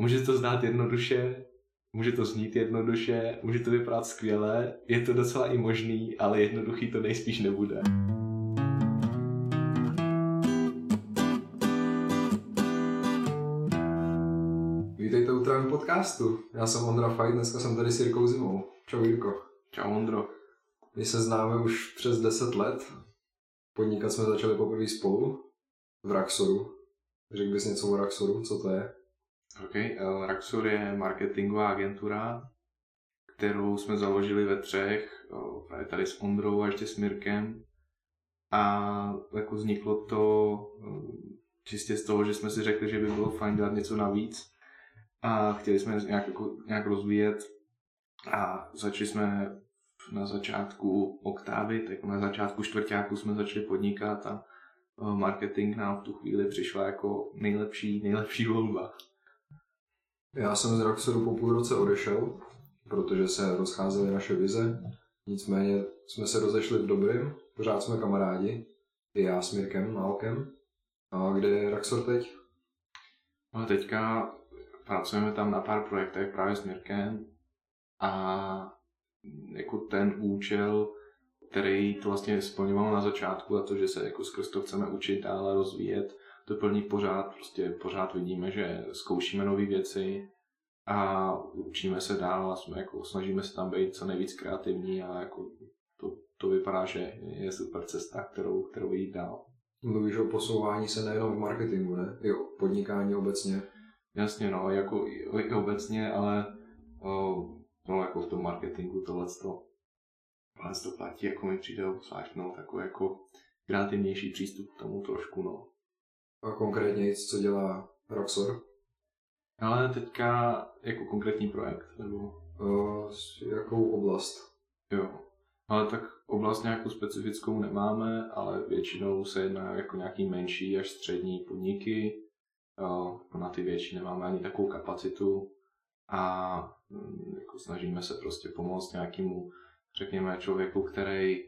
Může to zdát jednoduše, může to znít jednoduše, může to vypadat skvěle, je to docela i možný, ale jednoduchý to nejspíš nebude. Vítejte u Trávy podcastu. Já jsem Ondra Fajt, dneska jsem tady s Jirkou Zimou. Čau Jirko. Čau Ondro. My se známe už přes 10 let. Podnikat jsme začali poprvé spolu v Raxoru. Řekl bys něco o Raxoru, co to je? OK, uh, Raxor je marketingová agentura, kterou jsme založili ve třech, uh, právě tady s Ondrou a ještě s Mirkem. A jako vzniklo to uh, čistě z toho, že jsme si řekli, že by bylo fajn dělat něco navíc a chtěli jsme nějak, jako, nějak rozvíjet a začali jsme na začátku oktávy, tak na začátku čtvrtáku jsme začali podnikat a marketing nám v tu chvíli přišla jako nejlepší, nejlepší volba. Já jsem z Raxoru po půl roce odešel, protože se rozcházely naše vize. Nicméně jsme se rozešli v dobrém, pořád jsme kamarádi. I já s Mirkem Málkem. A kde je Raxor teď? No teďka pracujeme tam na pár projektech právě s Mirkem a jako ten účel, který to vlastně splňovalo na začátku a to, že se jako skrz to chceme učit dále rozvíjet, to plní pořád, prostě pořád vidíme, že zkoušíme nové věci a učíme se dál a jsme jako, snažíme se tam být co nejvíc kreativní a jako to, to vypadá, že je super cesta, kterou, kterou jít dál. Mluvíš o posouvání se nejenom v marketingu, ne? I o podnikání obecně. Jasně, no, jako i, i obecně, ale o, no, jako v tom marketingu tohle to, to platí, jako mi přijde obzvlášť, no, takový jako kreativnější přístup k tomu trošku, no. A konkrétně co dělá Roxor? Ale teďka jako konkrétní projekt, nebo? Uh, jakou oblast? Jo, ale tak oblast nějakou specifickou nemáme, ale většinou se jedná jako nějaký menší až střední podniky. Uh, na ty větší nemáme ani takovou kapacitu a um, jako snažíme se prostě pomoct nějakému, řekněme, člověku, který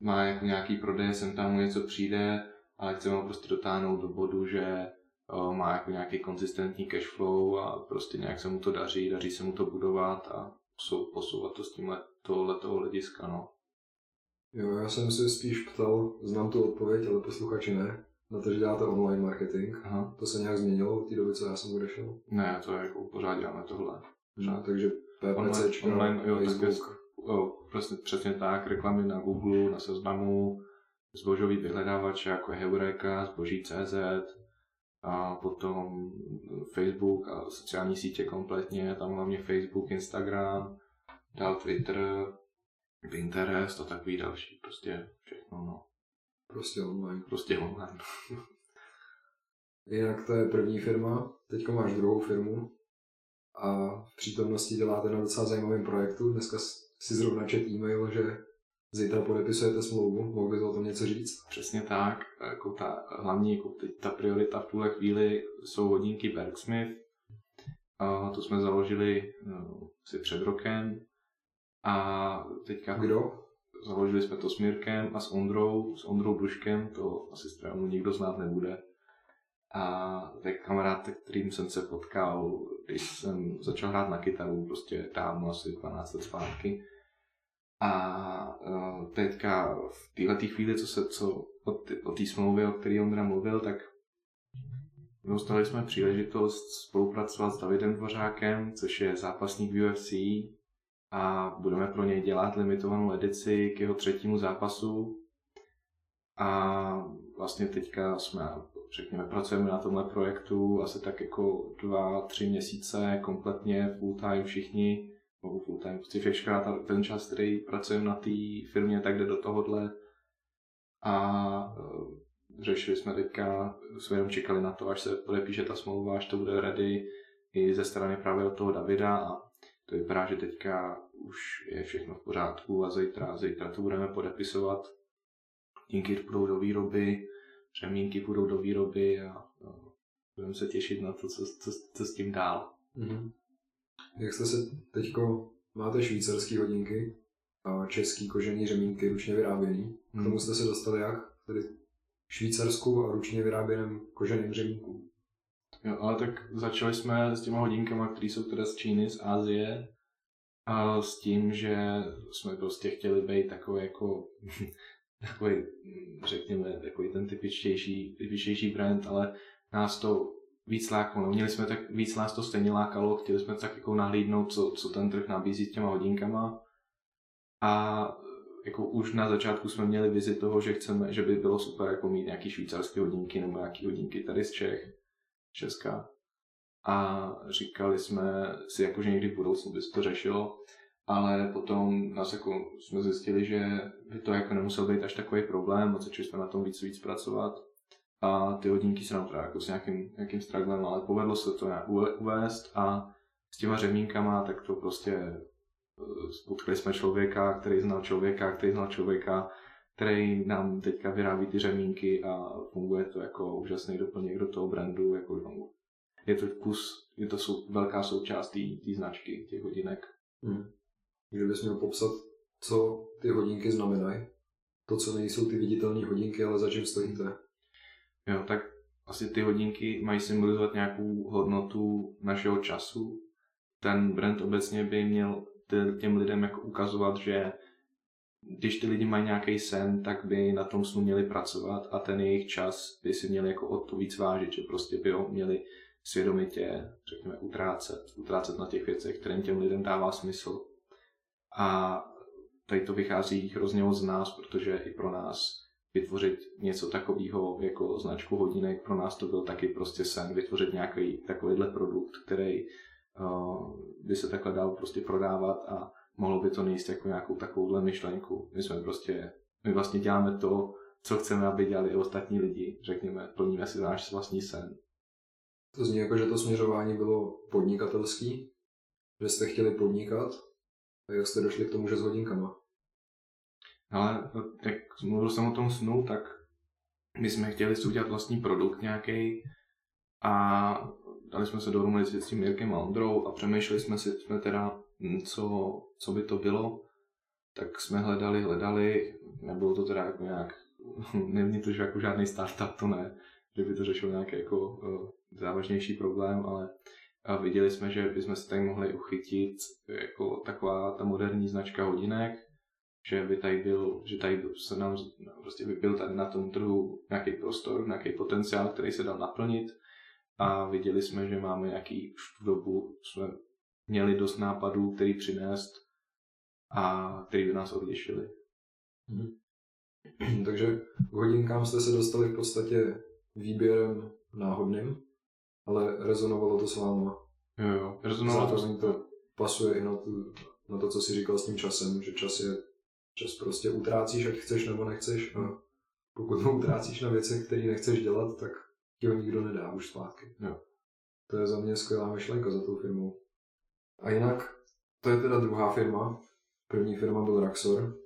má jako nějaký prodej, sem tam mu něco přijde, ale chceme ho prostě dotáhnout do bodu, že má jako nějaký konzistentní cash flow a prostě nějak se mu to daří, daří se mu to budovat a posouvat to s tímhle tohoto hlediska, no. Jo, já jsem se spíš ptal, znám tu odpověď, ale posluchači ne, na to, že děláte online marketing. Aha. To se nějak změnilo od té doby, co já jsem odešel? Ne, to je jako pořád děláme tohle. No, takže PPC, online, online, jo, Facebook. Tak jo, přesně, přesně tak, reklamy na Google, na seznamu, zbožový vyhledávače jako Heureka, zboží.cz, a potom Facebook a sociální sítě kompletně, tam hlavně Facebook, Instagram, dál Twitter, Pinterest a takový další, prostě všechno, no. Prostě online. Prostě online. Jinak to je první firma, teďka máš druhou firmu a v přítomnosti děláte na docela zajímavém projektu. Dneska si zrovna čet e-mail, že Zítra podepisujete smlouvu, mohl bys o tom něco říct? Přesně tak, jako ta hlavní, jako teď ta priorita v tuhle chvíli jsou hodinky Bergsmith. A to jsme založili no, asi před rokem. A teďka... Kdo? Založili jsme to s Mirkem a s Ondrou, s Ondrou Duškem, to asi z nikdo znát nebude. A to je kamarád, kterým jsem se potkal, když jsem začal hrát na kytaru, prostě dávno, asi 12 let zpátky a uh, teďka v této chvíli, co se co o té smlouvě, o které Ondra mluvil, tak dostali jsme příležitost spolupracovat s Davidem Dvořákem, což je zápasník v UFC a budeme pro něj dělat limitovanou edici k jeho třetímu zápasu. A vlastně teďka jsme, řekněme, pracujeme na tomhle projektu asi tak jako dva, tři měsíce kompletně full time všichni nebo full time, prostě všechna ten čas, který pracujeme na té firmě, tak jde do tohohle. A uh, řešili jsme teďka, jsme jenom čekali na to, až se podepíše ta smlouva, až to bude ready i ze strany právě od toho Davida a to vypadá, že teďka už je všechno v pořádku a zítra, zítra to budeme podepisovat. Dinky půjdou do výroby, řemínky půjdou do výroby a, a budeme se těšit na to, co, co, co s tím dál. Mm-hmm. Jak jste se teďko, máte švýcarské hodinky a český kožený řemínky ručně vyráběný. K tomu hmm. jste se dostali jak? Tedy švýcarskou a ručně vyráběným koženým řemínku. Jo, ale tak začali jsme s těma hodinkama, které jsou teda z Číny, z Asie, a s tím, že jsme prostě chtěli být takový jako takový, řekněme, takový ten typičtější, typičtější brand, ale nás to víc lákalo. No, měli jsme tak, víc nás to stejně lákalo, chtěli jsme tak jako nahlídnout, co, co ten trh nabízí těma hodinkama. A jako už na začátku jsme měli vizi toho, že chceme, že by bylo super jako mít nějaký švýcarské hodinky nebo nějaký hodinky tady z Čech, Česka. A říkali jsme si, jako, že někdy v budoucnu by se to řešilo, ale potom nás jako jsme zjistili, že by to jako nemusel být až takový problém a začali jsme na tom víc víc pracovat. A ty hodinky se nám teda jako s nějakým, nějakým stragglem, ale povedlo se to nějak uvést a s těma řemínkama, tak to prostě spotkali jsme člověka, který znal člověka, který znal člověka, který nám teďka vyrábí ty řemínky a funguje to jako úžasný doplněk do toho brandu. Jako, no, je to kus, je to sou, velká součást té značky, těch hodinek. Hmm. Kdybys měl popsat, co ty hodinky znamenají, to, co nejsou ty viditelné hodinky, ale za čím stojíte? Jo, tak asi ty hodinky mají symbolizovat nějakou hodnotu našeho času. Ten brand obecně by měl těm lidem jako ukazovat, že když ty lidi mají nějaký sen, tak by na tom snu měli pracovat a ten jejich čas by si měli jako o to víc vážit, že prostě by ho měli svědomitě, řekněme, utrácet, utrácet na těch věcech, kterým těm lidem dává smysl. A tady to vychází hrozně moc z nás, protože i pro nás vytvořit něco takového jako značku hodinek, pro nás to byl taky prostě sen, vytvořit nějaký takovýhle produkt, který by se takhle dal prostě prodávat a mohlo by to nejít jako nějakou takovouhle myšlenku. My jsme prostě, my vlastně děláme to, co chceme, aby dělali i ostatní lidi. Řekněme, plníme si náš vlastní sen. To zní jako, že to směřování bylo podnikatelský, že jste chtěli podnikat a jak jste došli k tomu, že s hodinkama? Ale jak mluvil jsem o tom snu, tak my jsme chtěli si udělat vlastní produkt nějaký a dali jsme se dohromady s tím Jirkem a Ondrou a přemýšleli jsme si, jsme teda, hm, co, co by to bylo. Tak jsme hledali, hledali, nebylo to teda jako nějak, není to jako žádný startup, to ne, že by to řešil nějaký jako uh, závažnější problém, ale a viděli jsme, že bychom se tady mohli uchytit jako taková ta moderní značka hodinek, že by tady byl, že tady se nám prostě by byl tady na tom trhu nějaký prostor, nějaký potenciál, který se dal naplnit a viděli jsme, že máme nějaký už v dobu, jsme měli dost nápadů, který přinést a který by nás odlišili. Hmm. Takže k hodinkám jste se dostali v podstatě výběrem náhodným, ale rezonovalo to s váma. Jo, jo, rezonovalo to. to pasuje i na, tu, na to, co jsi říkal s tím časem, že čas je, čas prostě utrácíš, ať chceš nebo nechceš a pokud ho utrácíš na věcech, které nechceš dělat, tak ti ho nikdo nedá už zpátky. Jo. To je za mě skvělá myšlenka za tou firmou. A jinak, to je teda druhá firma. První firma byl Raxor.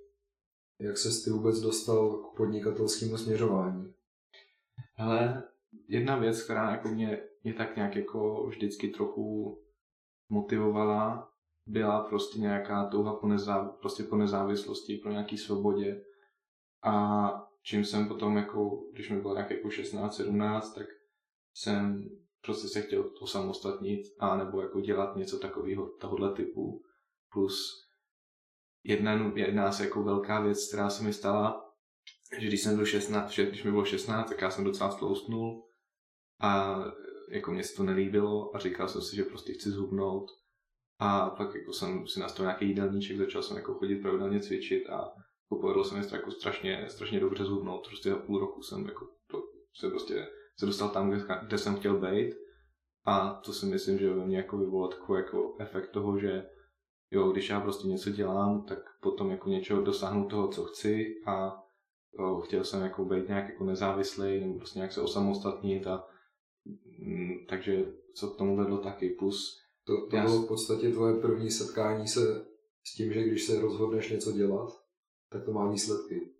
Jak se ty vůbec dostal k podnikatelskému směřování? Ale jedna věc, která jako mě, mě tak nějak jako vždycky trochu motivovala, byla prostě nějaká touha po, nezáv- prostě po nezávislosti, po nějaký svobodě. A čím jsem potom, jako, když mi bylo nějak jako 16, 17, tak jsem prostě se chtěl osamostatnit a nebo jako dělat něco takového tohohle typu. Plus jedna, jedna se jako velká věc, která se mi stala, že když jsem byl 16, když mi bylo 16, tak já jsem docela stloustnul a jako mě se to nelíbilo a říkal jsem si, že prostě chci zhubnout a pak jako jsem si nastavil nějaký jídelníček, začal jsem jako chodit pravidelně cvičit a povedlo se mi jako strašně, strašně dobře zhubnout. Prostě za půl roku jsem jako to, se prostě se dostal tam, kde, kde jsem chtěl být. A to si myslím, že ve mně jako vyvolalo takový jako efekt toho, že jo, když já prostě něco dělám, tak potom jako něčeho dosáhnu toho, co chci a jo, chtěl jsem jako být nějak jako nezávislý, nebo prostě nějak se osamostatnit a mm, takže co k tomu vedlo taky. Plus to, to bylo v podstatě tvoje první setkání se s tím, že když se rozhodneš něco dělat, tak to má výsledky.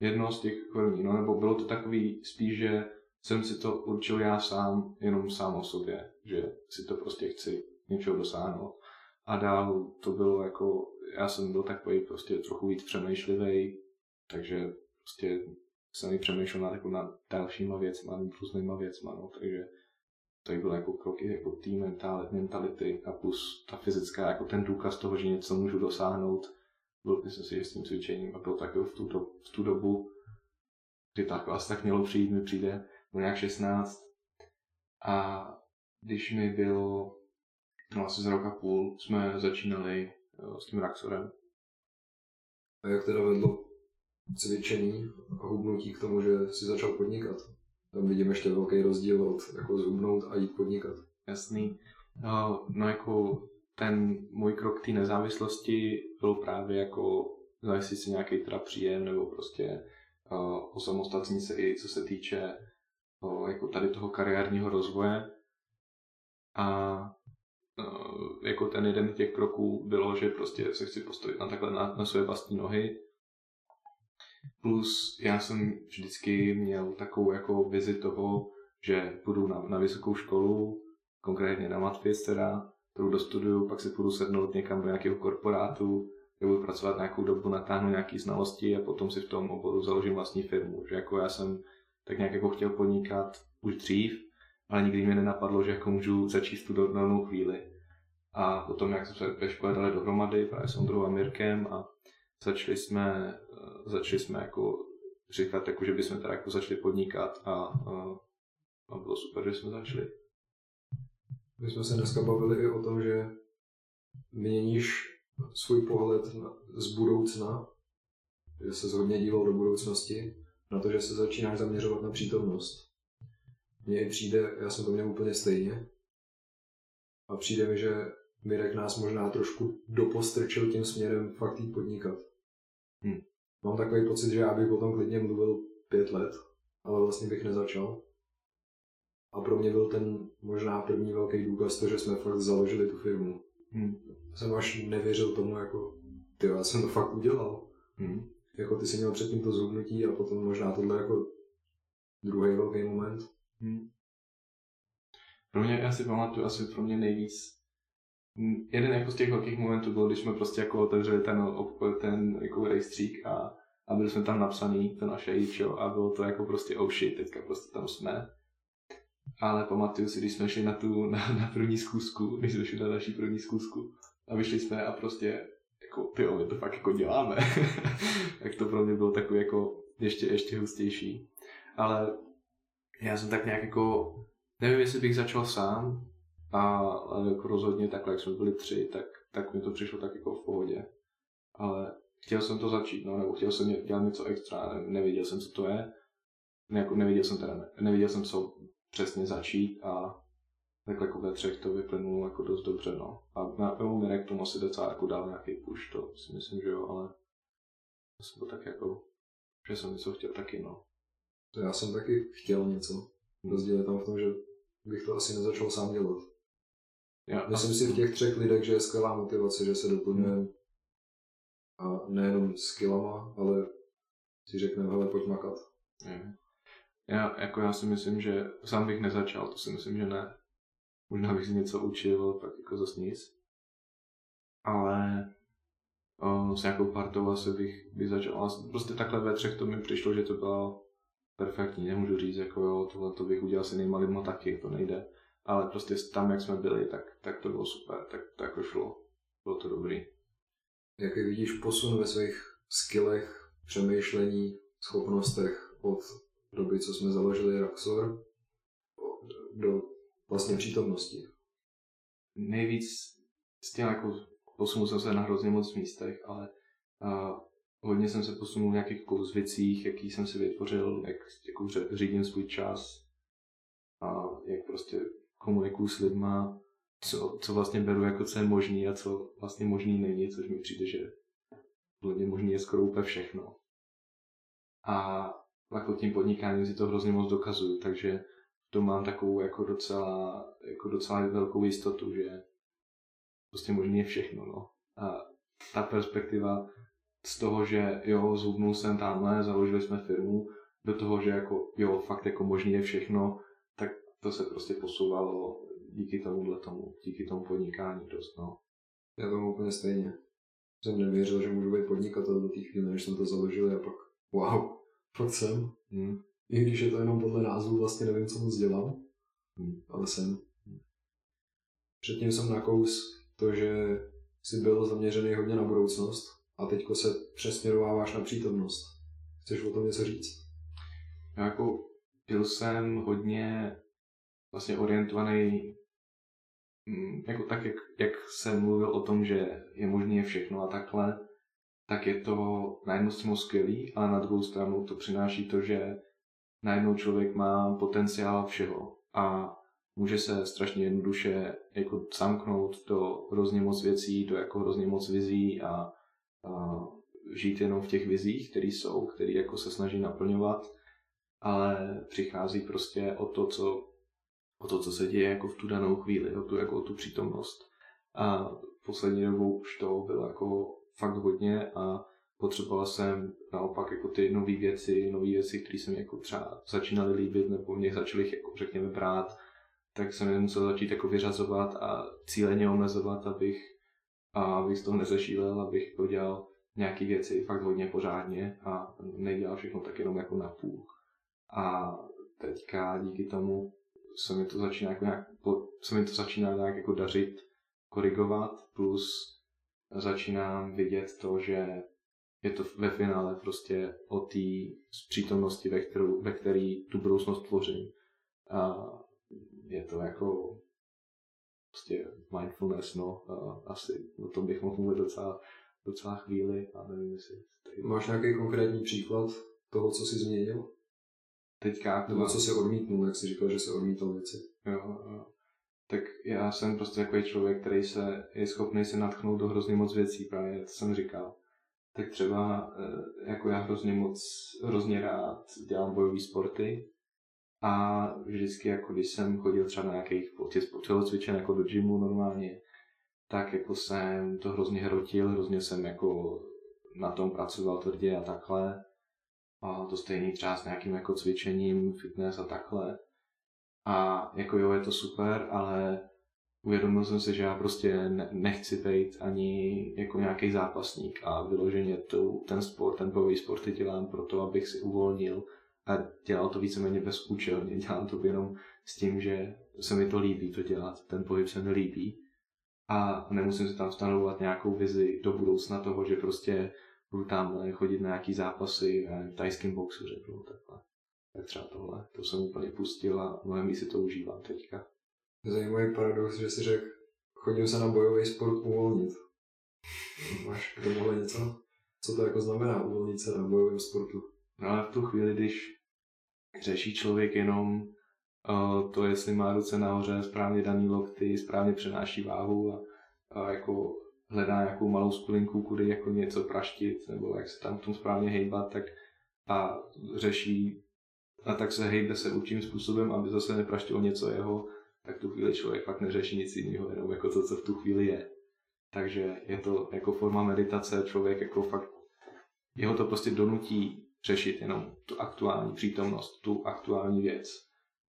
Jedno z těch první, no nebo bylo to takový spíš, že jsem si to určil já sám, jenom sám o sobě, že si to prostě chci něčeho dosáhnout. A dál to bylo jako, já jsem byl takový prostě trochu víc přemýšlivý, takže prostě jsem i přemýšlel nad, jako nad dalšíma věcma, nad různýma věcma, no, takže to byl jako kroky jako tým mentality a plus ta fyzická, jako ten důkaz toho, že něco můžu dosáhnout, byl myslím si, že s tím cvičením a byl tak v tu, do, v tu dobu, kdy tak asi tak mělo přijít, mi přijde, byl nějak 16 a když mi bylo no asi za rok a půl, jsme začínali s tím Raxorem. A jak teda vedlo cvičení a hubnutí k tomu, že si začal podnikat? Tam vidím ještě velký rozdíl od jako zhubnout a jít podnikat. Jasný. No, no jako ten můj krok té nezávislosti byl právě jako zajistit si nějaký teda příjem nebo prostě uh, osamostatnit se i co se týče uh, jako tady toho kariérního rozvoje. A uh, jako ten jeden z těch kroků bylo, že prostě se chci postavit na takhle na, na své vlastní nohy. Plus já jsem vždycky měl takovou jako vizi toho, že půjdu na, na vysokou školu, konkrétně na Matfis teda, kterou dostuduju, pak si půjdu sednout někam do nějakého korporátu, kde budu pracovat nějakou dobu, natáhnu nějaké znalosti a potom si v tom oboru založím vlastní firmu. Že jako já jsem tak nějak jako chtěl podnikat už dřív, ale nikdy mě nenapadlo, že jako můžu začít tu danou chvíli. A potom, jak jsme se ve škole dali dohromady, právě s Ondrou a Mirkem a začali jsme, začali jsme jako říkat, jako, že bychom teda jako začali podnikat a, a, a bylo super, že jsme začali. My jsme se dneska bavili i o tom, že měníš svůj pohled z budoucna, že se hodně díval do budoucnosti, na to, že se začínáš zaměřovat na přítomnost. Mně i přijde, já jsem to měl úplně stejně, a přijde mi, že Mirek nás možná trošku dopostrčil tím směrem fakt jít podnikat. Hmm. Mám takový pocit, že já bych o tom klidně mluvil pět let, ale vlastně bych nezačal. A pro mě byl ten možná první velký důkaz to, že jsme fakt založili tu firmu. Hmm. Jsem až nevěřil tomu, jako, ty já jsem to fakt udělal. Hmm. Jako ty jsi měl předtím to zhubnutí a potom možná tohle jako druhý velký moment. Hmm. Pro mě, já si pamatuju, asi pro mě nejvíc jeden jako z těch velkých momentů byl, když jsme prostě jako otevřeli ten, ten jako rejstřík a, a byli jsme tam napsaný, to naše jíčo, a bylo to jako prostě oh shit, teďka prostě tam jsme ale pamatuju si, když jsme šli na tu na, na první zkusku, když jsme šli na naší první zkusku a vyšli jsme a prostě jako ty my to fakt jako děláme. tak to pro mě bylo takový jako ještě, ještě hustější. Ale já jsem tak nějak jako, nevím, jestli bych začal sám, a, jako rozhodně takhle, jak jsme byli tři, tak, tak mi to přišlo tak jako v pohodě. Ale chtěl jsem to začít, no, nebo chtěl jsem dělat něco extra, nevěděl jsem, co to je. Ne, jako neviděl jsem teda, ne, neviděl jsem, co přesně začít a takhle jako ve třech to vyplynulo jako dost dobře, no. A na Evo Mirek tomu asi docela jako dal nějaký push, to si myslím, že jo, ale to jsem to tak jako, že jsem něco chtěl taky, no. To já jsem taky chtěl něco. Rozdíl je tam v tom, že bych to asi nezačal sám dělat. Já, Myslím si v těch třech lidech, že je skvělá motivace, že se doplňujeme a nejenom skillama, ale si řekneme, hele, pojď makat. Je. Já, jako já si myslím, že sám bych nezačal, to si myslím, že ne. Možná bych si něco učil, tak jako zase nic. Ale o, s nějakou partou asi bych, bych začal. Ale prostě takhle ve třech to mi přišlo, že to bylo perfektní. Nemůžu říct, jako jo, tohle to bych udělal si nejmalým taky, to nejde. Ale prostě tam, jak jsme byli, tak, tak to bylo super, tak to jako šlo. Bylo to dobrý. Jaký vidíš posun ve svých skillech, přemýšlení, schopnostech od doby, co jsme založili Raxor, do vlastně přítomnosti. Nejvíc s tím jako posunul jsem se na hrozně moc místech, ale a, hodně jsem se posunul v nějakých jako zvicích, jaký jsem si vytvořil, jak jako řídím svůj čas a jak prostě komunikuju s lidma, co, co vlastně beru jako co je možný a co vlastně možný není, což mi přijde, že hlavně možný je skoro úplně všechno. A jako tím podnikáním si to hrozně moc dokazuju, takže to mám takovou jako docela, jako docela velkou jistotu, že prostě možný je všechno, no. A ta perspektiva z toho, že jo, zhubnul jsem tamhle, založili jsme firmu, do toho, že jako jo, fakt jako možný je všechno, to se prostě posouvalo díky tomuhle tomu, díky tomu podnikání dost, no. Já tomu úplně stejně. Jsem nevěřil, že můžu být podnikatel do té chvíle, než jsem to založil a pak wow, fakt jsem. Hmm. I když je to jenom podle názvu, vlastně nevím, co moc dělám. hmm. ale jsem. Předtím jsem nakous to, že jsi byl zaměřený hodně na budoucnost a teďko se přesměrováváš na přítomnost. Chceš o tom něco říct? Já jako byl jsem hodně vlastně orientovaný mm, jako tak, jak, jak jsem mluvil o tom, že je možné všechno a takhle, tak je to na jednu stranu skvělý, ale na druhou stranu to přináší to, že najednou člověk má potenciál všeho a může se strašně jednoduše jako zamknout do hrozně moc věcí, do jako hrozně moc vizí a, a žít jenom v těch vizích, které jsou, které jako se snaží naplňovat, ale přichází prostě o to, co, o to, co se děje jako v tu danou chvíli, o tu, jako o tu přítomnost. A poslední dobou už to bylo jako fakt hodně a potřeboval jsem naopak jako ty nové věci, nové věci, které se mi jako třeba začínaly líbit nebo mě začaly jako řekněme brát, tak jsem je musel začít jako vyřazovat a cíleně omezovat, abych, a abych z toho nezešílel, abych jako dělal nějaké věci fakt hodně pořádně a nedělal všechno tak jenom jako na půl. A teďka díky tomu se mi to začíná jako nějak, se mi to začíná nějak jako dařit, korigovat, plus začínám vidět to, že je to ve finále prostě o té přítomnosti, ve, kterou, ve který tu budoucnost tvořím. A je to jako prostě mindfulness, no, a asi o tom bych mohl mluvit docela, docela chvíli a nevím, jestli... Tady... Máš nějaký konkrétní příklad toho, co jsi změnil? Teďka Nebo co jsi odmítnul, jak jsi říkal, že se odmítal věci? Jo, jo. Tak já jsem prostě takový člověk, který se je schopný se natchnout do hrozně moc věcí, právě to jsem říkal. Tak třeba eh, jako já hrozně moc, hrozně rád dělám bojové sporty, a vždycky, jako když jsem chodil třeba na nějakých tělocvičen jako do gymu normálně, tak jako jsem to hrozně hrotil, hrozně jsem jako na tom pracoval tvrdě a takhle. A to stejný třeba s nějakým jako cvičením, fitness a takhle. A jako jo, je to super, ale uvědomil jsem si, že já prostě nechci být ani jako nějaký zápasník a vyloženě tu, ten sport, ten bojový sport dělám proto, abych si uvolnil a dělal to víceméně bezúčelně. Dělám to jenom s tím, že se mi to líbí to dělat, ten pohyb se mi líbí a nemusím si tam stanovovat nějakou vizi do budoucna toho, že prostě budu tam chodit na nějaký zápasy v tajském boxu, řeknu takhle. Tak třeba tohle, to jsem úplně pustil a mnohem si to užívám teďka. Zajímavý paradox, že si řekl, chodil se na bojový sport uvolnit. Máš k tomuhle něco? Co to jako znamená uvolnit se na bojovém sportu? No ale v tu chvíli, když řeší člověk jenom uh, to, jestli má ruce nahoře, správně daný lokty, správně přenáší váhu a, a jako hledá nějakou malou skulinku, kudy jako něco praštit, nebo jak se tam v tom správně hejbat, tak a řeší a tak se hejbe se určitým způsobem, aby zase nepraštilo něco jeho, tak tu chvíli člověk fakt neřeší nic jiného, jenom jako to, co v tu chvíli je. Takže je to jako forma meditace, člověk jako fakt, jeho to prostě donutí řešit jenom tu aktuální přítomnost, tu aktuální věc.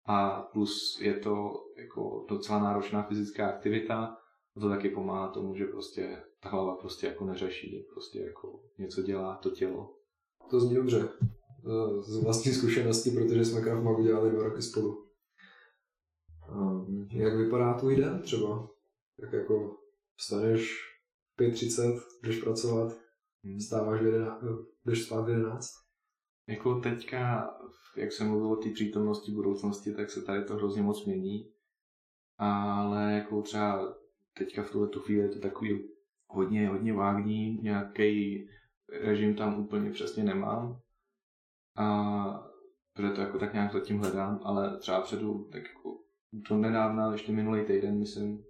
A plus je to jako docela náročná fyzická aktivita to taky pomáhá tomu, že prostě ta hlava prostě jako neřeší, prostě jako něco dělá to tělo. To zní dobře. Z vlastní zkušenosti, protože jsme Krav Magu dělali dva roky spolu. Jak vypadá tvůj den třeba? Jak jako vstaneš v 5.30, jdeš pracovat, hmm. vstáváš v 11, jdeš spát v 11? Jako teďka, jak jsem mluvil o té přítomnosti budoucnosti, tak se tady to hrozně moc mění. Ale jako třeba teďka v tuhle chvíli je to takový hodně, hodně vágní, nějaký režim tam úplně přesně nemám. A protože to jako tak nějak zatím hledám, ale třeba předu, tak jako to nedávna, ještě minulý týden, myslím,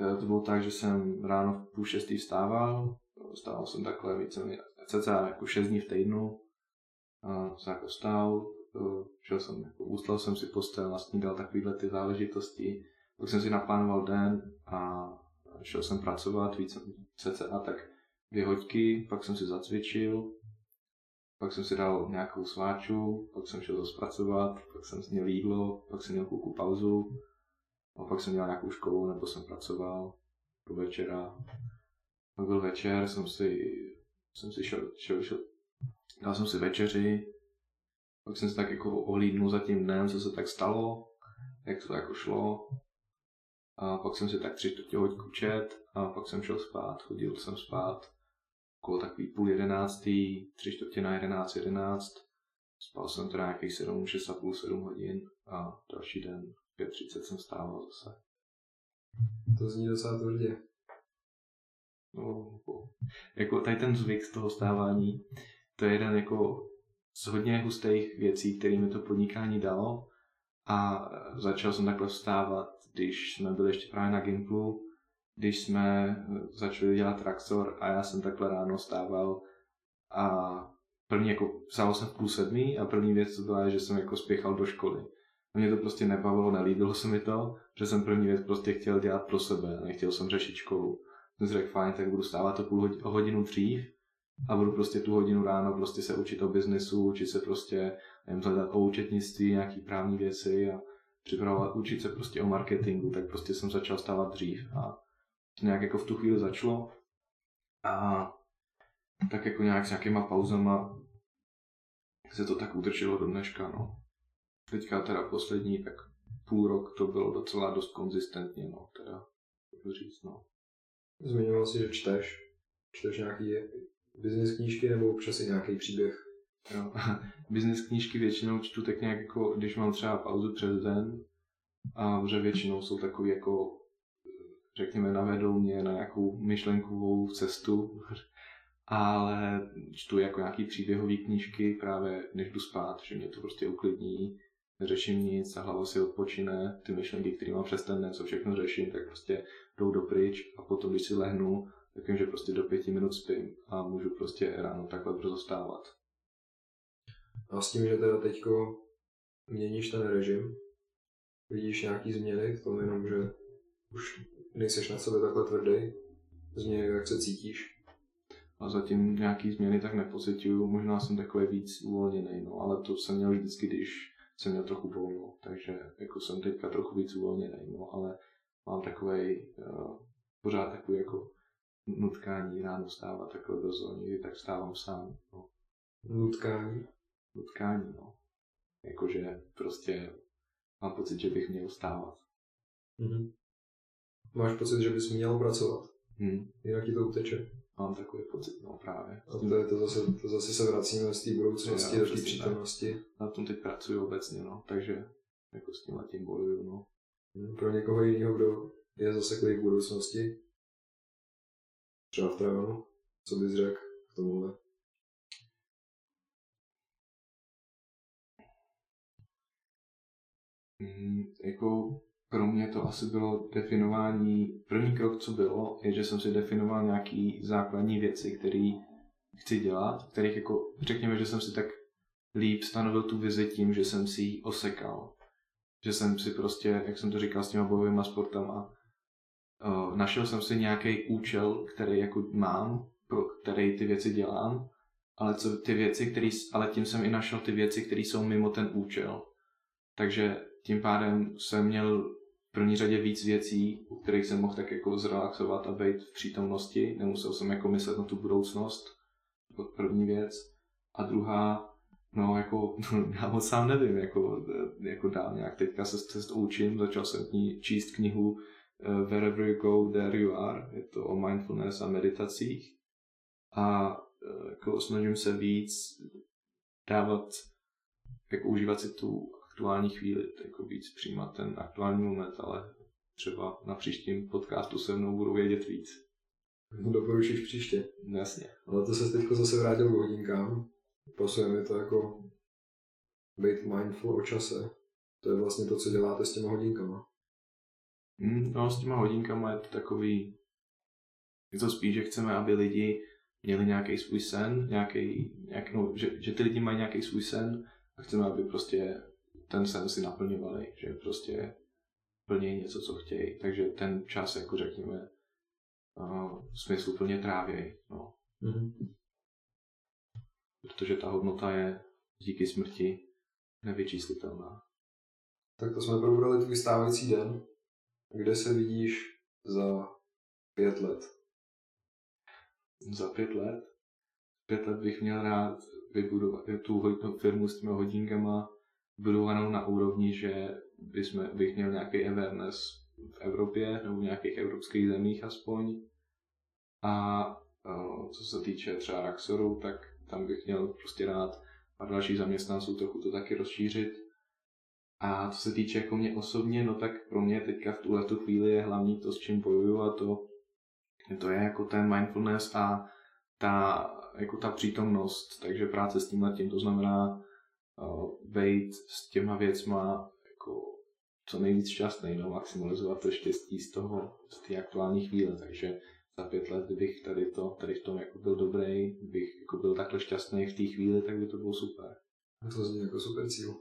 eh, to bylo tak, že jsem ráno v půl šestý vstával, vstával jsem takhle více, cca jako šest dní v týdnu, a se jako stál, šel jsem, jako, ustal jsem si postel, nasnídal takovýhle ty záležitosti, pak jsem si naplánoval den a šel jsem pracovat více, cca tak dvě hoďky, pak jsem si zacvičil, pak jsem si dal nějakou sváču, pak jsem šel zpracovat, pak jsem měl jídlo, pak jsem měl chvilku pauzu, a pak jsem měl nějakou školu, nebo jsem pracoval do večera. Pak byl večer, jsem si, jsem si šel, šel, šel Dal jsem si večeři, pak jsem se tak jako ohlídnul za tím dnem, co se tak stalo, jak to jako šlo. A pak jsem si tak tři čtvrtě hoďku čet a pak jsem šel spát, chodil jsem spát okolo takový půl jedenáctý, tři čtvrtě na jedenáct, jedenáct. Spal jsem teda nějakých sedm, šest a půl, sedm hodin a další den 5.30 jsem stával zase. To zní docela tvrdě. No, jako tady ten zvyk z toho stávání, to je jeden jako z hodně hustých věcí, který mi to podnikání dalo. A začal jsem takhle vstávat, když jsme byli ještě právě na Gimplu, když jsme začali dělat traktor a já jsem takhle ráno stával a první jako vstal jsem v půl sedmí a první věc byla, že jsem jako spěchal do školy. A mě to prostě nebavilo, nelíbilo se mi to, že jsem první věc prostě chtěl dělat pro sebe, nechtěl jsem řešit školu. Jsem řekl, fajn, tak budu stávat to půl hodinu dřív a budu prostě tu hodinu ráno prostě se učit o biznesu, učit se prostě, nevím, hledat o účetnictví, nějaký právní věci a připravovat, učit se prostě o marketingu, tak prostě jsem začal stávat dřív a nějak jako v tu chvíli začalo a tak jako nějak s nějakýma pauzama se to tak udrželo do dneška, no. Teďka teda poslední, tak půl rok to bylo docela dost konzistentně, no, teda, jak říct, no. Zmiňoval si, že čteš. Čteš nějaký business knížky nebo občas i nějaký příběh? Jo. business knížky většinou čtu tak nějak jako, když mám třeba pauzu přes den, a že většinou jsou takový jako, řekněme, navedou mě na nějakou myšlenkovou cestu, ale čtu jako nějaký příběhový knížky právě než jdu spát, že mě to prostě uklidní, neřeším nic a hlava si odpočine, ty myšlenky, které mám přes ten den, co všechno řeším, tak prostě jdou dopryč a potom, když si lehnu, tak vím, že prostě do pěti minut spím a můžu prostě ráno takhle brzo stávat. A s tím, že teda teďko měníš ten režim, vidíš nějaký změny v tom jenom, že už nejseš na sebe takhle tvrdý, změny, jak se cítíš? A zatím nějaký změny tak nepocituju, možná jsem takový víc uvolněný, no, ale to jsem měl vždycky, když jsem měl trochu volno, takže jako jsem teďka trochu víc uvolněný, no, ale mám takový uh, pořád takový jako nutkání ráno stávat takhle brzo, někdy tak stávám sám. No. Nutkání? Nutkání, no. Jakože prostě mám pocit, že bych měl stávat. Mm-hmm. Máš pocit, že bys měl pracovat? Hmm. Jinak ti to uteče? Mám takový pocit, no právě. A to, je to, zase, to zase se vracíme z té budoucnosti do té přítomnosti. Na tom teď pracuji obecně, no, takže jako s tím tím bojuju, no. Hmm, pro někoho jiného, kdo je zaseklý v budoucnosti, třeba v travenu, co bys řekl k tomuhle? Mm, jako pro mě to asi bylo definování, první krok, co bylo, je, že jsem si definoval nějaký základní věci, které chci dělat, kterých jako, řekněme, že jsem si tak líp stanovil tu vizi tím, že jsem si ji osekal. Že jsem si prostě, jak jsem to říkal s těma bojovými sportama, uh, našel jsem si nějaký účel, který jako mám, pro který ty věci dělám, ale co ty věci, který, ale tím jsem i našel ty věci, které jsou mimo ten účel. Takže tím pádem jsem měl v první řadě víc věcí, u kterých jsem mohl tak jako zrelaxovat a být v přítomnosti. Nemusel jsem jako myslet na tu budoucnost, jako první věc. A druhá, no jako, já moc sám nevím, jako, jako dál nějak. Teďka se cest učím, začal jsem ní číst knihu uh, Wherever you go, there you are. Je to o mindfulness a meditacích. A uh, jako snažím se víc dávat, jako užívat si tu aktuální chvíli, jako víc přijímat ten aktuální moment, ale třeba na příštím podcastu se mnou budou vědět víc. Doporučíš příště. No, jasně. Ale to se teď zase vrátil k hodinkám. Posujeme to jako být mindful o čase. To je vlastně to, co děláte s těma hodinkama. Mm, no, s těma hodinkama je to takový, je to spíš, že chceme, aby lidi měli nějaký svůj sen, nějaký, nějaký no, že, že ty lidi mají nějaký svůj sen a chceme, aby prostě ten sen si naplňovali, že prostě plně něco, co chtějí. Takže ten čas, jako řekněme, uh, smysluplně trávějí. No. Mm-hmm. Protože ta hodnota je díky smrti nevyčíslitelná. Tak to jsme probrali tvůj stávající den. Kde se vidíš za pět let? Za pět let? Pět let bych měl rád vybudovat tu firmu s těmi hodinkama budovanou na úrovni, že bychom, bych měl nějaký awareness v Evropě nebo v nějakých evropských zemích aspoň. A uh, co se týče třeba Raxoru, tak tam bych měl prostě rád pár dalších zaměstnanců trochu to taky rozšířit. A co se týče jako mě osobně, no tak pro mě teďka v tuhle tu chvíli je hlavní to, s čím bojuju a to, to je jako ten mindfulness a ta, jako ta přítomnost, takže práce s tímhle tím, to znamená být s těma věcma jako co nejvíc šťastný, no, maximalizovat to štěstí z toho, z té aktuální chvíle, takže za pět let, kdybych tady, to, tady v tom jako byl dobrý, bych jako byl takhle šťastný v té chvíli, tak by to bylo super. To zní jako super cíl.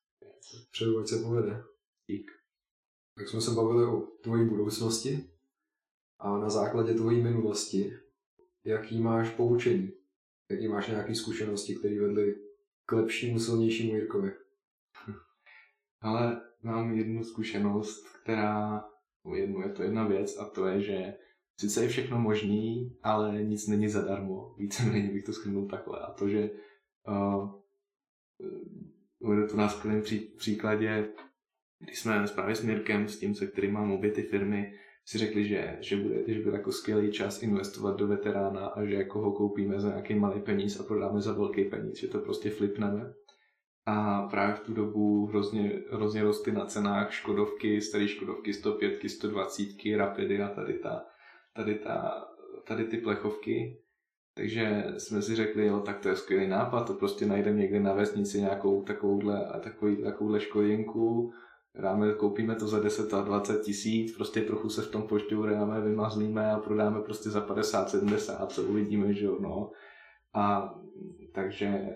Přeju, ať se povede. Dík. Tak jsme se bavili o tvojí budoucnosti a na základě tvojí minulosti, jaký máš poučení? Jaký máš nějaké zkušenosti, které vedly lepšímu, silnějšímu Jirkovi? Ale mám jednu zkušenost, která, jednu je to jedna věc a to je, že sice je všechno možný, ale nic není zadarmo. Víceméně bych to schrnul takhle. A to, že uh, uvedu to na skvělém pří, příkladě, když jsme právě s Mirkem, s tím, se kterým mám obě ty firmy, si řekli, že, že, bude, že bude jako skvělý čas investovat do veterána a že jako ho koupíme za nějaký malý peníz a prodáme za velký peníz, že to prostě flipneme. A právě v tu dobu hrozně, hrozně rostly na cenách Škodovky, staré Škodovky 105, 120, Rapidy a tady, ta, tady, ta, tady ty plechovky. Takže jsme si řekli, jo, tak to je skvělý nápad, to prostě najdeme někde na vesnici nějakou takovouhle, takový, takovouhle škodinku, dáme, koupíme to za 10 a 20 tisíc, prostě trochu se v tom pošťouráme, vymazlíme a prodáme prostě za 50, 70, co uvidíme, že jo, no. A takže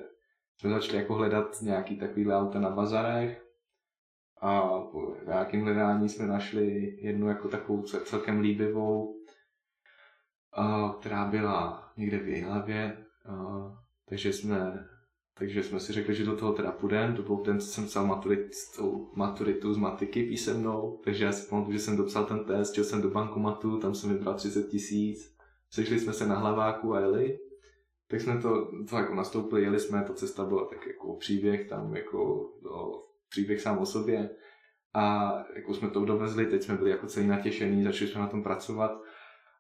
jsme začali jako hledat nějaký takový auta na bazarech a po nějakým hledání jsme našli jednu jako takovou celkem líbivou, která byla někde v Jihlavě, takže jsme takže jsme si řekli, že do toho teda půjdeme. Byl ten, co jsem psal maturit, maturitu z matiky písemnou, takže já si pamatuju, že jsem dopsal ten test, šel jsem do bankomatu, tam jsem vybral 30 tisíc. Sešli jsme se na hlaváku a jeli. Tak jsme to, to jako nastoupili, jeli jsme, ta cesta byla tak jako příběh, tam jako no, příběh sám o sobě. A jako jsme to dovezli, teď jsme byli jako celý natěšení, začali jsme na tom pracovat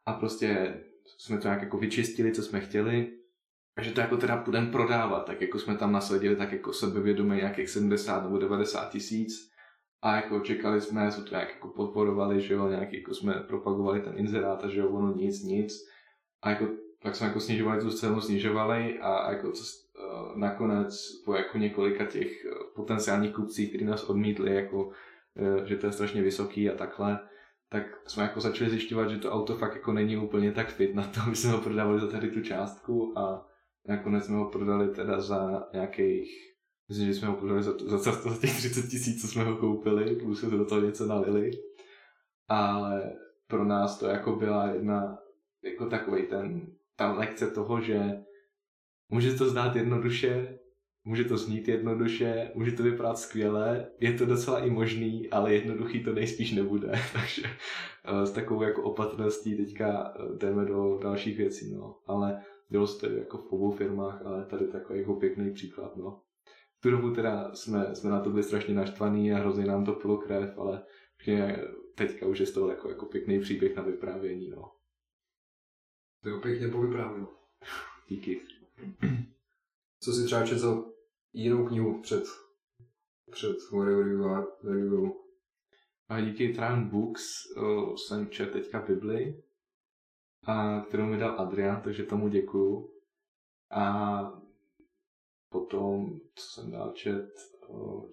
a prostě jsme to nějak jako vyčistili, co jsme chtěli a že to jako teda půjdeme prodávat, tak jako jsme tam nasadili tak jako sebevědomé nějakých 70 nebo 90 tisíc. A jako čekali jsme, jsme to nějak jako podporovali, že jo, nějak jako jsme propagovali ten inzerát a že jo, ono nic, nic. A jako tak jsme jako snižovali tu cenu, snižovali a jako co, uh, nakonec po jako několika těch uh, potenciálních kupcích, kteří nás odmítli, jako, uh, že to je strašně vysoký a takhle, tak jsme jako začali zjišťovat, že to auto fakt jako není úplně tak fit na to, aby jsme ho prodávali za tady tu částku a Nakonec jsme ho prodali teda za nějakých, myslím, že jsme ho prodali za, za, za těch 30 tisíc, co jsme ho koupili, plus jsme do toho něco nalili. Ale pro nás to jako byla jedna, jako takový ten, ta lekce toho, že může to znát jednoduše, může to znít jednoduše, může to vypadat skvěle, je to docela i možný, ale jednoduchý to nejspíš nebude, takže eh, s takovou jako opatrností teďka eh, jdeme do dalších věcí, no. Ale bylo to jako v obou firmách, ale tady takový jako pěkný příklad, no. V tu dobu teda jsme, jsme na to byli strašně naštvaný a hrozně nám to pilo krev, ale teďka už je z toho jako, jako pěkný příběh na vyprávění, no. To je pěkně povyprávěl. Díky. Co si třeba četl jinou knihu před, před review? A díky Trine Books uh, jsem četl teďka Bibli a kterou mi dal Adrian, takže tomu děkuju. A potom, co jsem dál čet,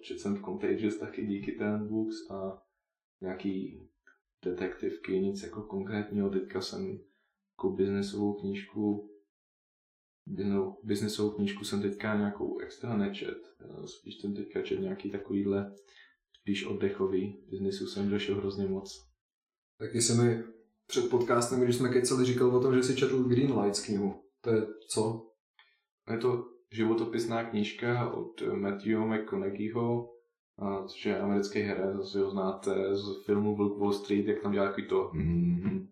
čet jsem v Contagious taky díky ten books a nějaký detektivky, nic jako konkrétního. Teďka jsem jako biznesovou knížku biznesovou knížku jsem teďka nějakou extra nečet. Spíš jsem teďka čet nějaký takovýhle spíš oddechový. Biznesu jsem došel hrozně moc. Taky se mi před podcastem, když jsme keceli, říkal o tom, že si četl Green Lights knihu. To je co? Je to životopisná knížka od Matthew McConaugheyho, což je americký herec, zase ho znáte z filmu Wolf Wall Street, jak tam dělá takový to mm-hmm.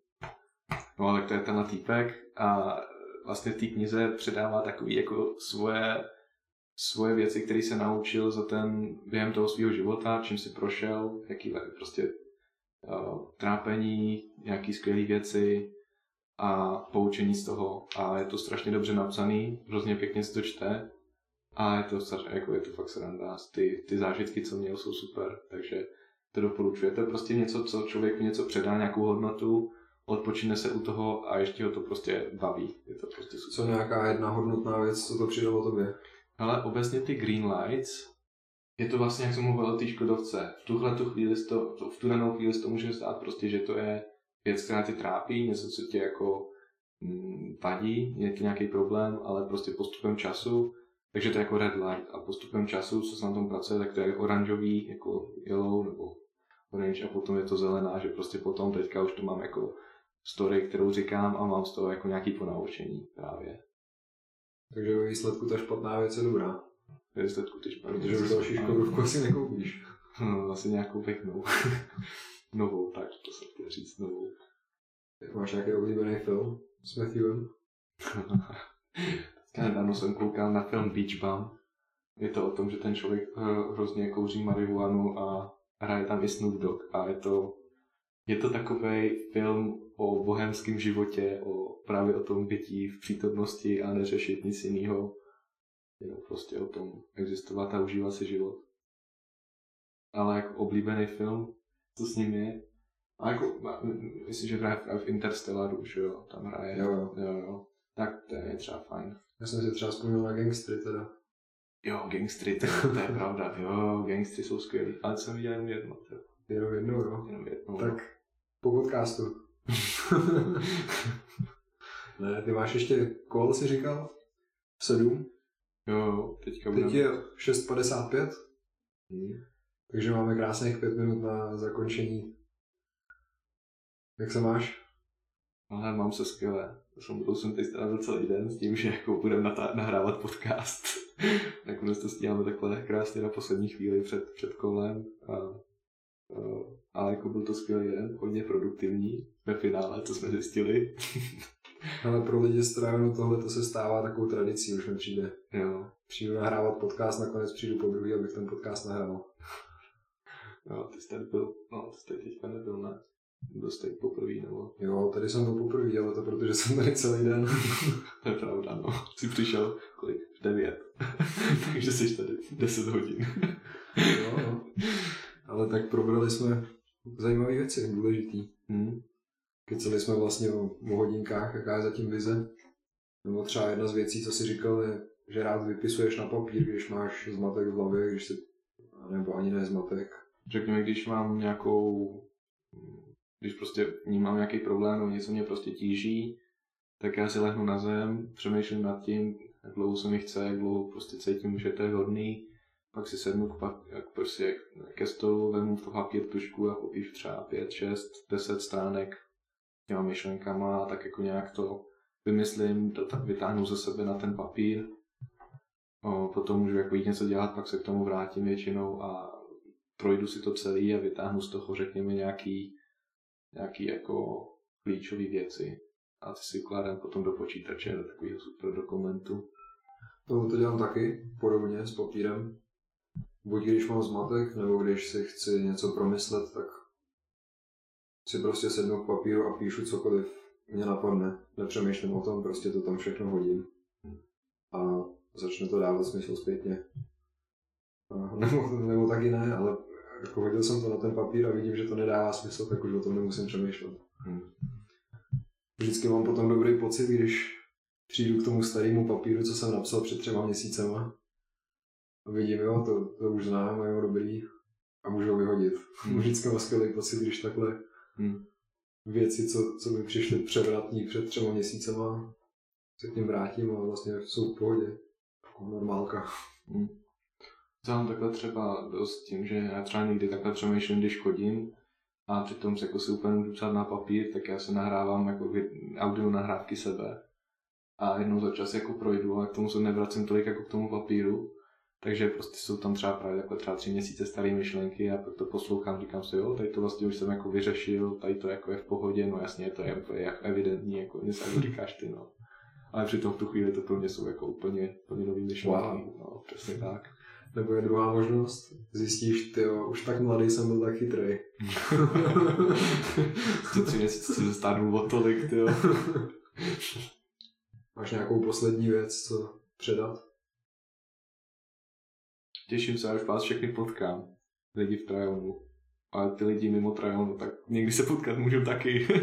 No, tak to je ten týpek a vlastně v té knize předává takový jako svoje svoje věci, které se naučil za ten, během toho svého života, čím si prošel, jaký prostě trápení, nějaký skvělé věci a poučení z toho. A je to strašně dobře napsaný, hrozně pěkně se to čte a je to, jako je to fakt sranda. Ty, ty zážitky, co měl, jsou super, takže to doporučuji. To je prostě něco, co člověku něco předá, nějakou hodnotu, odpočine se u toho a ještě ho to prostě baví. Je to prostě super. Co nějaká jedna hodnotná věc, co to přidalo tobě? Ale obecně ty green lights, je to vlastně, jak jsem mluvil o té Škodovce. V tuhle tu chvíli, to, v tu danou chvíli to může stát prostě, že to je věc, která tě trápí, něco, co tě jako mm, vadí, je to nějaký problém, ale prostě postupem času, takže to je jako red light a postupem času, co se na tom pracuje, tak to je oranžový, jako yellow nebo orange a potom je to zelená, že prostě potom teďka už to mám jako story, kterou říkám a mám z toho jako nějaký ponaučení právě. Takže ve výsledku ta špatná věc je dobrá. Ve výsledku špatná Protože už další škodovku asi nekoupíš. No, asi nějakou pěknou. novou, tak to se chtěl říct novou. Máš nějaký oblíbený film s Matthewem? Nedávno jsem koukal na film Beach Bum. Je to o tom, že ten člověk eh, hrozně kouří marihuanu a hraje tam i Snoop Dogg. A je to, je to takový film o bohemském životě, o právě o tom bytí v přítomnosti a neřešit nic jiného. Jenom prostě o tom existovat a užívat si život. Ale jako oblíbený film, co s ním je, a jako, myslím, že hraje v Interstellaru, že jo, tam hraje. Jo, jo. jo, jo. Tak to je třeba fajn. Já jsem si třeba vzpomněl na Gangstry teda. Jo, Gangstry, to, to je pravda, jo, Gangstry jsou skvělí, ale jsem viděl jenom jedno. To. Jenom jednou, jo. Jenom jedno. Tak po podcastu. ne, ty máš ještě kol, si říkal? V sedm? Jo, teďka budeme... Teď je 6.55. Hmm. Takže máme krásných pět minut na zakončení. Jak se máš? Ale mám se skvěle. Jsem, jsem teď strávil celý den s tím, že jako budeme nahrávat podcast. Nakonec to stíháme takhle krásně na poslední chvíli před, před kolem. A, a, ale jako byl to skvělý den, hodně produktivní ve finále, co jsme zjistili. Ale pro lidi z tohle to se stává takovou tradicí, už mi přijde. Jo. Přijdu nahrávat podcast, nakonec přijdu po druhý, abych ten podcast nahrál. Jo, ty jsi tady byl, no, ty jsi tady teďka nebyl, ne? Byl jsi tady poprvé, nebo? Jo, tady jsem byl poprvé, ale to protože jsem tady celý den. to je pravda, no. Jsi přišel, kolik? V devět. Takže jsi tady 10 hodin. jo, no. Ale tak probrali jsme zajímavé věci, důležitý. Hmm. Keceli jsme vlastně o, o hodinkách, jaká je zatím vize. Nebo třeba jedna z věcí, co si říkal, je, že rád vypisuješ na papír, když máš zmatek v hlavě, když si, nebo ani ne zmatek. Řekněme, když mám nějakou, když prostě vnímám nějaký problém nebo něco mě prostě tíží, tak já si lehnu na zem, přemýšlím nad tím, jak dlouho se mi chce, jak dlouho prostě cítím, že to je hodný. Pak si sednu k, pak, jak prostě ke stolu, vezmu to papír, tušku a popíšu třeba 5, 6, 10 stránek těma myšlenkama a tak jako nějak to vymyslím, to tak vytáhnu ze sebe na ten papír. O, potom můžu jako jít něco dělat, pak se k tomu vrátím většinou a projdu si to celý a vytáhnu z toho, řekněme, nějaký, nějaký jako klíčové věci a ty si ukládám potom do počítače, do takového super dokumentu. To, to dělám taky, podobně s papírem. Buď když mám zmatek, nebo když si chci něco promyslet, tak si prostě sednu k papíru a píšu cokoliv mě napadne. Nepřemýšlím o tom, prostě to tam všechno hodím. A začne to dávat smysl zpětně. A, nebo, nebo taky ne, ale jako hodil jsem to na ten papír a vidím, že to nedává smysl, tak už o tom nemusím přemýšlet. Hmm. Vždycky mám potom dobrý pocit, když přijdu k tomu starému papíru, co jsem napsal před třema měsícema. A vidím, jo, to, to už znám, jo, dobrý. A můžu ho vyhodit. Hmm. Vždycky mám skvělý pocit, když takhle hmm. věci, co, co mi přišly převratní před třema měsícema, se k ním vrátím a vlastně jsou v pohodě. Jako normálka. Hmm. Znám takhle třeba dost tím, že já třeba někdy takhle přemýšlím, když chodím a přitom se jako si úplně můžu psát na papír, tak já se nahrávám jako audio nahrávky sebe. A jednou za čas jako projdu a k tomu se nevracím tolik jako k tomu papíru. Takže prostě jsou tam třeba právě takhle třeba tři měsíce staré myšlenky a pak to poslouchám, říkám si, jo, tady to vlastně už jsem jako vyřešil, tady to jako je v pohodě, no jasně, to je jako evidentní, jako něco jako říkáš ty, no. ale přitom v tu chvíli to pro mě jsou jako úplně, úplně nový myšlenky. Wow. No, přesně tak. Nebo je druhá možnost, zjistíš, ty jo, už tak mladý jsem byl tak chytrý. Ty tři měsíce jsem se stárnul o tolik, ty jo. Máš nějakou poslední věc, co předat? Těším se, až vás všechny potkám. Lidi v Trajonu. Ale ty lidi mimo Trajonu, tak někdy se potkat můžu taky.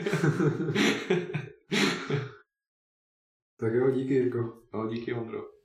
tak jo, díky Jirko. no, díky Ondro.